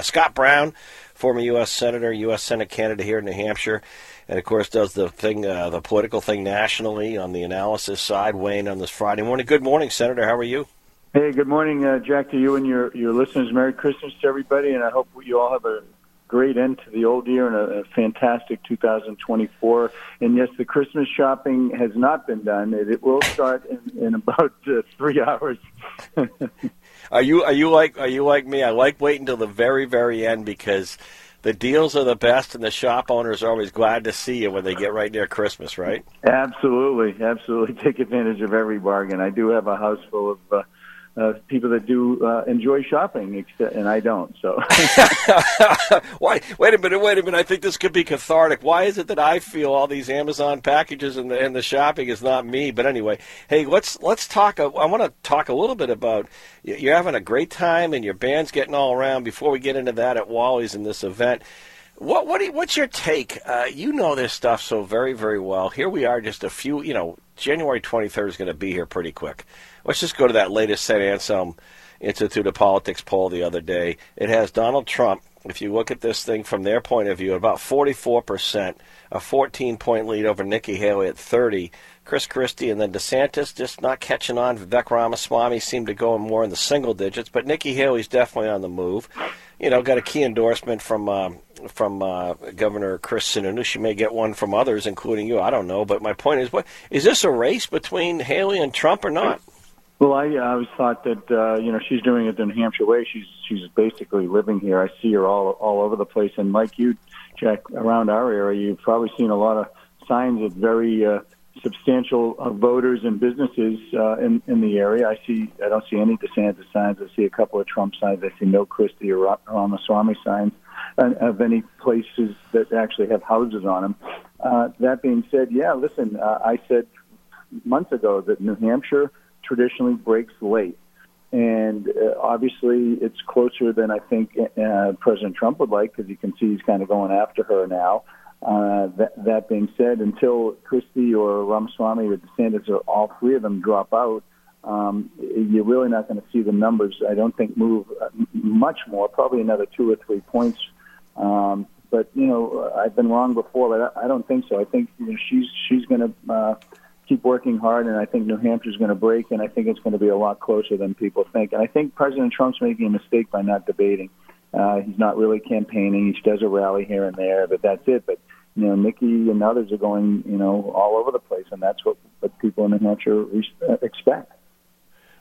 Scott Brown, former U.S. Senator, U.S. Senate candidate here in New Hampshire, and of course does the thing, uh, the political thing nationally on the analysis side, weighing on this Friday morning. Good morning, Senator. How are you? Hey, good morning, uh, Jack, to you and your your listeners. Merry Christmas to everybody, and I hope you all have a great end to the old year and a, a fantastic 2024. And yes, the Christmas shopping has not been done. It, it will start in, in about uh, three hours. Are you are you like are you like me? I like waiting until the very very end because the deals are the best, and the shop owners are always glad to see you when they get right near Christmas, right? Absolutely, absolutely. Take advantage of every bargain. I do have a house full of. Uh, uh, people that do uh, enjoy shopping, and I don't. So, why? Wait a minute. Wait a minute. I think this could be cathartic. Why is it that I feel all these Amazon packages and the and the shopping is not me? But anyway, hey, let's let's talk. I want to talk a little bit about you're having a great time and your band's getting all around. Before we get into that at Wally's in this event. What what you, what's your take? Uh, you know this stuff so very very well. Here we are, just a few. You know, January 23rd is going to be here pretty quick. Let's just go to that latest St. Anselm Institute of Politics poll the other day. It has Donald Trump, if you look at this thing from their point of view, about 44%, a 14 point lead over Nikki Haley at 30. Chris Christie and then DeSantis just not catching on. Vivek Ramaswamy seemed to go more in the single digits, but Nikki Haley's definitely on the move. You know, got a key endorsement from um, from uh, Governor Chris Sununu. She may get one from others, including you. I don't know, but my point is, what is this a race between Haley and Trump or not? Well, I, I always thought that uh, you know she's doing it the New Hampshire way. She's she's basically living here. I see her all all over the place. And like you, Jack, around our area, you've probably seen a lot of signs of very uh, substantial uh, voters and businesses uh, in in the area. I see. I don't see any DeSantis signs. I see a couple of Trump signs. I see no Christie or Ramaswamy signs uh, of any places that actually have houses on them. Uh, that being said, yeah, listen, uh, I said months ago that New Hampshire traditionally breaks late. And uh, obviously, it's closer than I think uh, President Trump would like because you can see he's kind of going after her now. Uh, that, that being said, until Christie or Ramaswamy or DeSantis or all three of them drop out, um, you're really not going to see the numbers. I don't think move uh, much more, probably another two or three points. Um, but you know, I've been wrong before, but I, I don't think so. I think you know, she's she's going to uh, keep working hard, and I think New Hampshire's going to break, and I think it's going to be a lot closer than people think. And I think President Trump's making a mistake by not debating. Uh, he's not really campaigning. He does a rally here and there, but that's it. But you know, Nikki and others are going, you know, all over the place, and that's what what people in New Hampshire expect.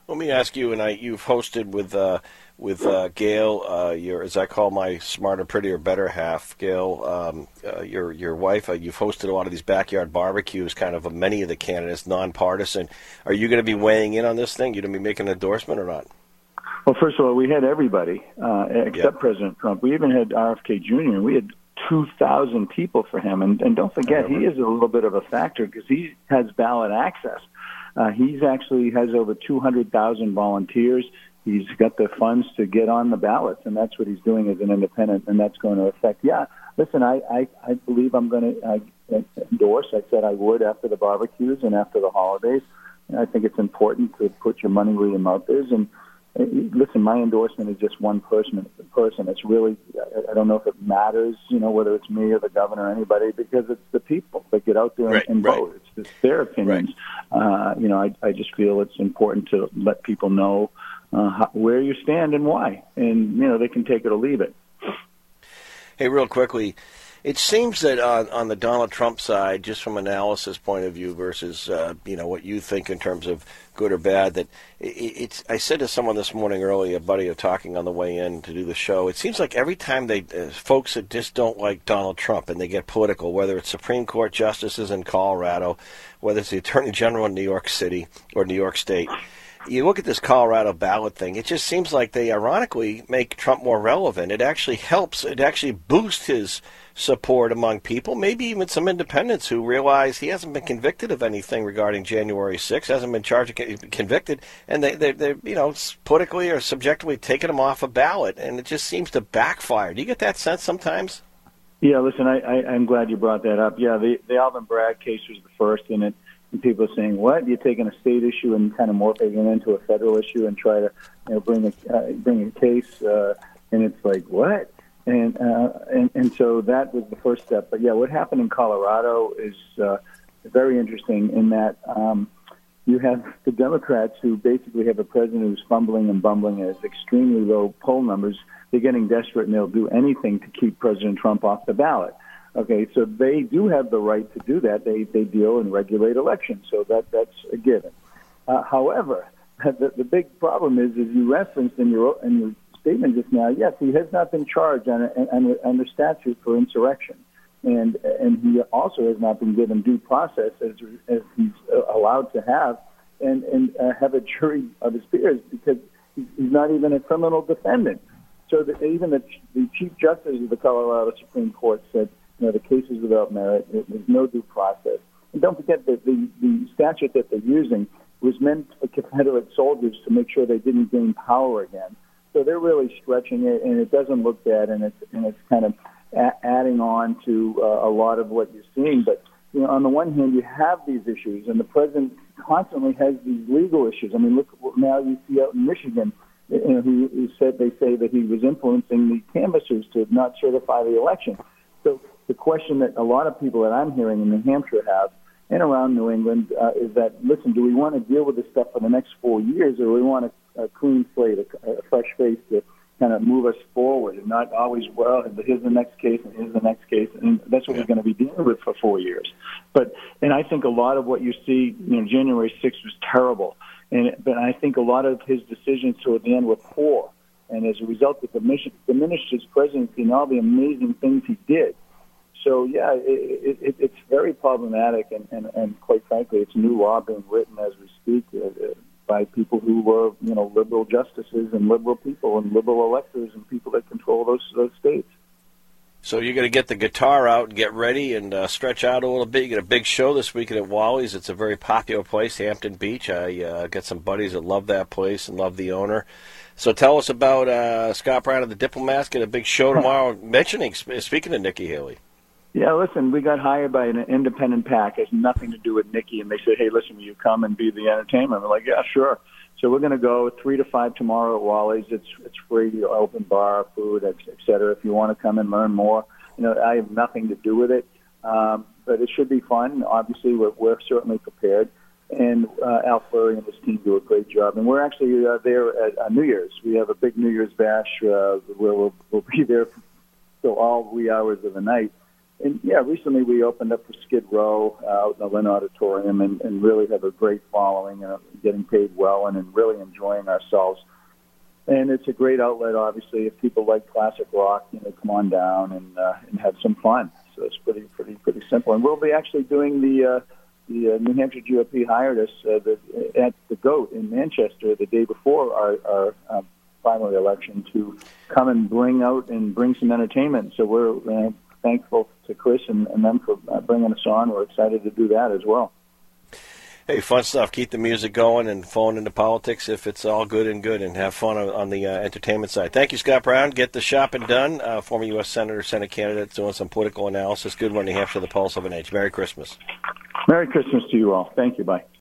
Let me ask you, and I you've hosted with uh, with uh, Gail, uh, your as I call my smarter, prettier, better half, Gail, um, uh, your your wife. Uh, you've hosted a lot of these backyard barbecues, kind of, many of the candidates, nonpartisan. Are you going to be weighing in on this thing? You going to be making an endorsement or not? Well, first of all, we had everybody uh, except yep. President Trump. We even had RFK Jr. We had 2,000 people for him, and, and don't forget, he is a little bit of a factor because he has ballot access. Uh, he's actually has over 200,000 volunteers. He's got the funds to get on the ballots, and that's what he's doing as an independent, and that's going to affect. Yeah, listen, I I, I believe I'm going to endorse. I said I would after the barbecues and after the holidays. And I think it's important to put your money where your mouth is, and listen, my endorsement is just one person. Person. It's really, I don't know if it matters, you know, whether it's me or the governor or anybody, because it's the people that get out there right, and, right. vote. It's just their opinions. Right. Uh, you know, I, I just feel it's important to let people know uh, how, where you stand and why, and you know, they can take it or leave it. Hey, real quickly, it seems that on, on the Donald Trump side, just from analysis point of view versus uh, you know what you think in terms of good or bad, that it, it's. I said to someone this morning early, a buddy of talking on the way in to do the show. It seems like every time they uh, folks that just don't like Donald Trump and they get political, whether it's Supreme Court justices in Colorado, whether it's the Attorney General in New York City or New York State you look at this Colorado ballot thing, it just seems like they ironically make Trump more relevant. It actually helps, it actually boosts his support among people, maybe even some independents who realize he hasn't been convicted of anything regarding January 6th, hasn't been charged, convicted, and they, they're, they're, you know, politically or subjectively taking him off a ballot, and it just seems to backfire. Do you get that sense sometimes? Yeah, listen, I, I, I'm glad you brought that up. Yeah, the, the Alvin Bragg case was the first, and it and people are saying, "What? You're taking a state issue and kind of morphing it into a federal issue and try to, you know, bring a uh, bring a case." Uh, and it's like what? And uh, and and so that was the first step. But yeah, what happened in Colorado is uh, very interesting in that. Um, you have the Democrats who basically have a president who's fumbling and bumbling has extremely low poll numbers. They're getting desperate and they'll do anything to keep President Trump off the ballot. Okay, so they do have the right to do that. They they deal and regulate elections, so that that's a given. Uh, however, the, the big problem is, as you referenced in your in your statement just now, yes, he has not been charged under, under, statute for insurrection, and and he also has not been given due process as as he's allowed to have, and and uh, have a jury of his peers because he's not even a criminal defendant. So that even the, the chief justice of the Colorado Supreme Court said, you know, the case is without merit. There's no due process. And don't forget that the, the statute that they're using was meant for Confederate soldiers to make sure they didn't gain power again. So they're really stretching it, and it doesn't look bad, and it's and it's kind of a- adding on to uh, a lot of what you're seeing. But you know, on the one hand, you have these issues, and the president constantly has these legal issues. I mean, look what now you see out in Michigan, you know, who, said they say that he was influencing the canvassers to not certify the election. So the question that a lot of people that I'm hearing in New Hampshire have and around New England uh, is that listen, do we want to deal with this stuff for the next four years, or do we want a, a clean slate, a, a fresh face to kind of move us forward, and not always well. Here's the next case, and here's the next case, and that's what yeah. we're going to be dealing with for four years. But and I think a lot of what you see, you know, January 6th was terrible, and but I think a lot of his decisions toward the end were poor, and as a result, it diminished, diminished his presidency and all the amazing things he did so yeah, it, it, it's very problematic, and, and, and quite frankly, it's new law being written as we speak uh, uh, by people who were, you know, liberal justices and liberal people and liberal electors and people that control those those states. So you're going to get the guitar out and get ready and uh, stretch out a little bit. You get a big show this weekend at Wally's. It's a very popular place, Hampton Beach. I uh, got some buddies that love that place and love the owner. So tell us about uh, Scott Brown of the Diplomats. Get a big show tomorrow. mentioning, speaking of Nikki Haley. Yeah, listen, we got hired by an independent PAC. It has nothing to do with Nikki. And they said, hey, listen, will you come and be the entertainment? We're like, yeah, sure. So we're going to go three to five tomorrow at Wally's. It's it's free, open bar, food, et cetera. If you want to come and learn more, you know, I have nothing to do with it, um, but it should be fun. Obviously, we're, we're certainly prepared, and uh, Al Fleury and his team do a great job. And we're actually uh, there at uh, New Year's. We have a big New Year's bash uh, where we'll, we'll be there till all wee hours of the night and yeah, recently we opened up for Skid Row uh, out in the Lynn Auditorium and, and really have a great following and getting paid well and, and really enjoying ourselves. And it's a great outlet, obviously. If people like classic rock, you know, come on down and uh, and have some fun. So it's pretty pretty pretty simple. And we'll be actually doing the uh, the uh, New Hampshire GOP hired us uh, the, at the Goat in Manchester the day before our, our uh, primary election to come and bring out and bring some entertainment. So we're uh, thankful to Chris and, and them for uh, bringing us on. We're excited to do that as well. Hey, fun stuff. Keep the music going and phone into politics if it's all good and good, and have fun on the uh, entertainment side. Thank you, Scott Brown. Get the shopping done. Uh, former U.S. Senator, Senate candidate, doing some political analysis. Good one, New Hampshire, the pulse of an age. Merry Christmas. Merry Christmas to you all. Thank you. Bye.